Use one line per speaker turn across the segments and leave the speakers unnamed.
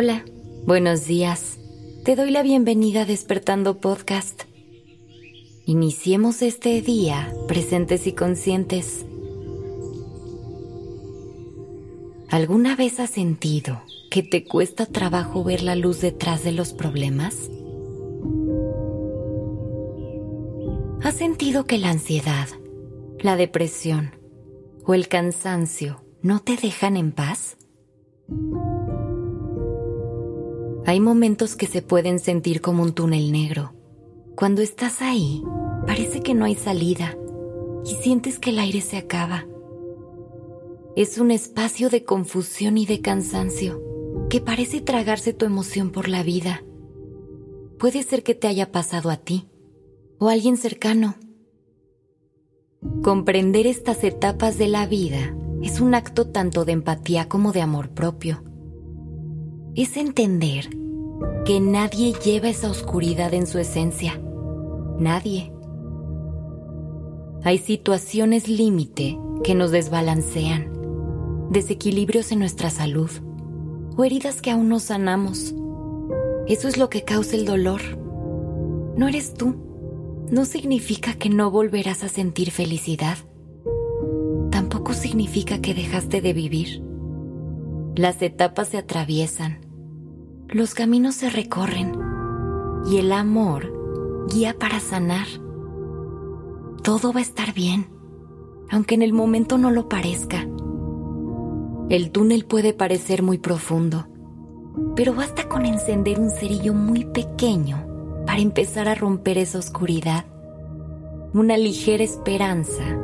Hola, buenos días. Te doy la bienvenida a Despertando Podcast. Iniciemos este día presentes y conscientes. ¿Alguna vez has sentido que te cuesta trabajo ver la luz detrás de los problemas? ¿Has sentido que la ansiedad, la depresión o el cansancio no te dejan en paz? Hay momentos que se pueden sentir como un túnel negro. Cuando estás ahí, parece que no hay salida y sientes que el aire se acaba. Es un espacio de confusión y de cansancio que parece tragarse tu emoción por la vida. Puede ser que te haya pasado a ti o a alguien cercano. Comprender estas etapas de la vida es un acto tanto de empatía como de amor propio es entender que nadie lleva esa oscuridad en su esencia. Nadie. Hay situaciones límite que nos desbalancean, desequilibrios en nuestra salud o heridas que aún no sanamos. Eso es lo que causa el dolor. No eres tú. No significa que no volverás a sentir felicidad. Tampoco significa que dejaste de vivir. Las etapas se atraviesan los caminos se recorren y el amor guía para sanar. Todo va a estar bien, aunque en el momento no lo parezca. El túnel puede parecer muy profundo, pero basta con encender un cerillo muy pequeño para empezar a romper esa oscuridad. Una ligera esperanza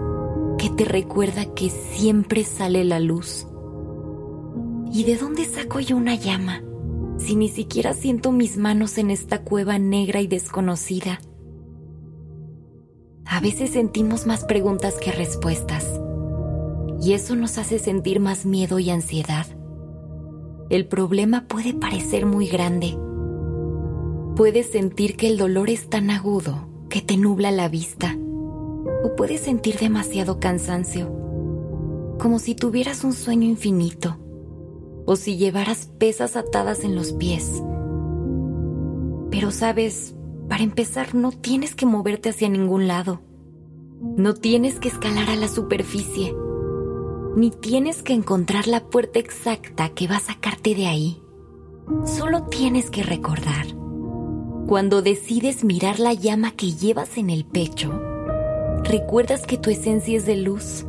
que te recuerda que siempre sale la luz. ¿Y de dónde saco yo una llama? Si ni siquiera siento mis manos en esta cueva negra y desconocida? A veces sentimos más preguntas que respuestas, y eso nos hace sentir más miedo y ansiedad. El problema puede parecer muy grande. Puedes sentir que el dolor es tan agudo que te nubla la vista, o puedes sentir demasiado cansancio, como si tuvieras un sueño infinito o si llevaras pesas atadas en los pies. Pero sabes, para empezar no tienes que moverte hacia ningún lado. No tienes que escalar a la superficie. Ni tienes que encontrar la puerta exacta que va a sacarte de ahí. Solo tienes que recordar. Cuando decides mirar la llama que llevas en el pecho, recuerdas que tu esencia es de luz.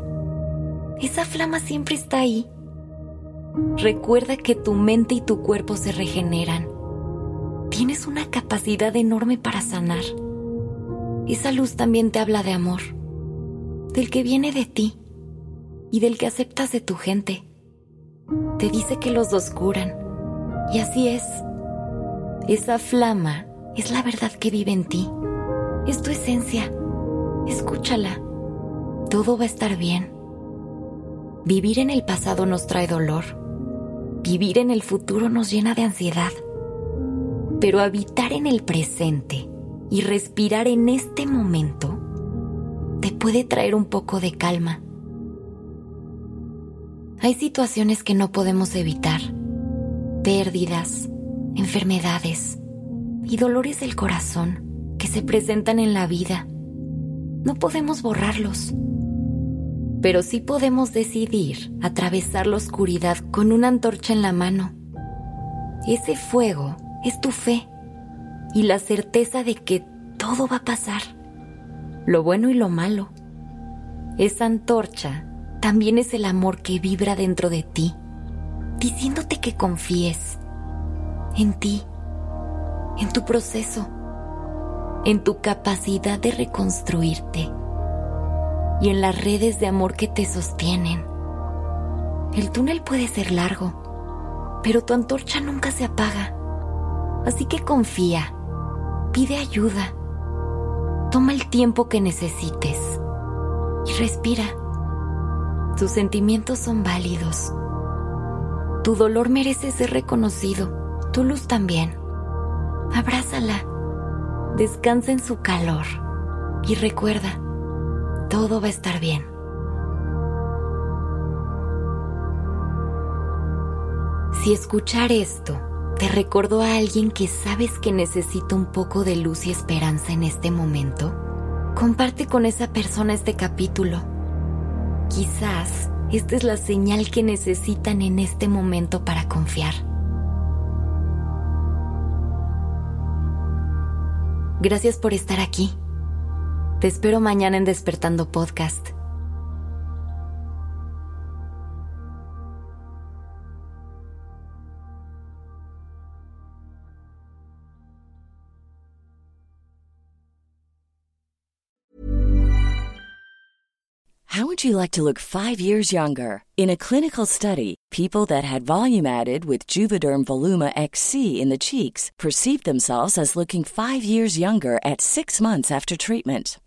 Esa flama siempre está ahí Recuerda que tu mente y tu cuerpo se regeneran. Tienes una capacidad enorme para sanar. Esa luz también te habla de amor, del que viene de ti y del que aceptas de tu gente. Te dice que los dos curan. Y así es. Esa flama es la verdad que vive en ti. Es tu esencia. Escúchala. Todo va a estar bien. Vivir en el pasado nos trae dolor Vivir en el futuro nos llena de ansiedad, pero habitar en el presente y respirar en este momento te puede traer un poco de calma. Hay situaciones que no podemos evitar, pérdidas, enfermedades y dolores del corazón que se presentan en la vida. No podemos borrarlos pero sí podemos decidir atravesar la oscuridad con una antorcha en la mano. Ese fuego es tu fe y la certeza de que todo va a pasar, lo bueno y lo malo. Esa antorcha también es el amor que vibra dentro de ti, diciéndote que confíes en ti, en tu proceso, en tu capacidad de reconstruirte y en las redes de amor que te sostienen. El túnel puede ser largo, pero tu antorcha nunca se apaga. Así que confía, pide ayuda, toma el tiempo que necesites y respira. Tus sentimientos son válidos. Tu dolor merece ser reconocido, tu luz también. Abrázala, descansa en su calor y recuerda, todo va a estar bien. Si escuchar esto ¿Te recordó a alguien que sabes que necesita un poco de luz y esperanza en este momento? Comparte con esa persona este capítulo. Quizás esta es la señal que necesitan en este momento para confiar. Gracias por estar aquí. Te espero mañana en Despertando Podcast.
How would you like to look five years younger? In a clinical study, people that had volume added with Juvederm Voluma XC in the cheeks perceived themselves as looking five years younger at six months after treatment.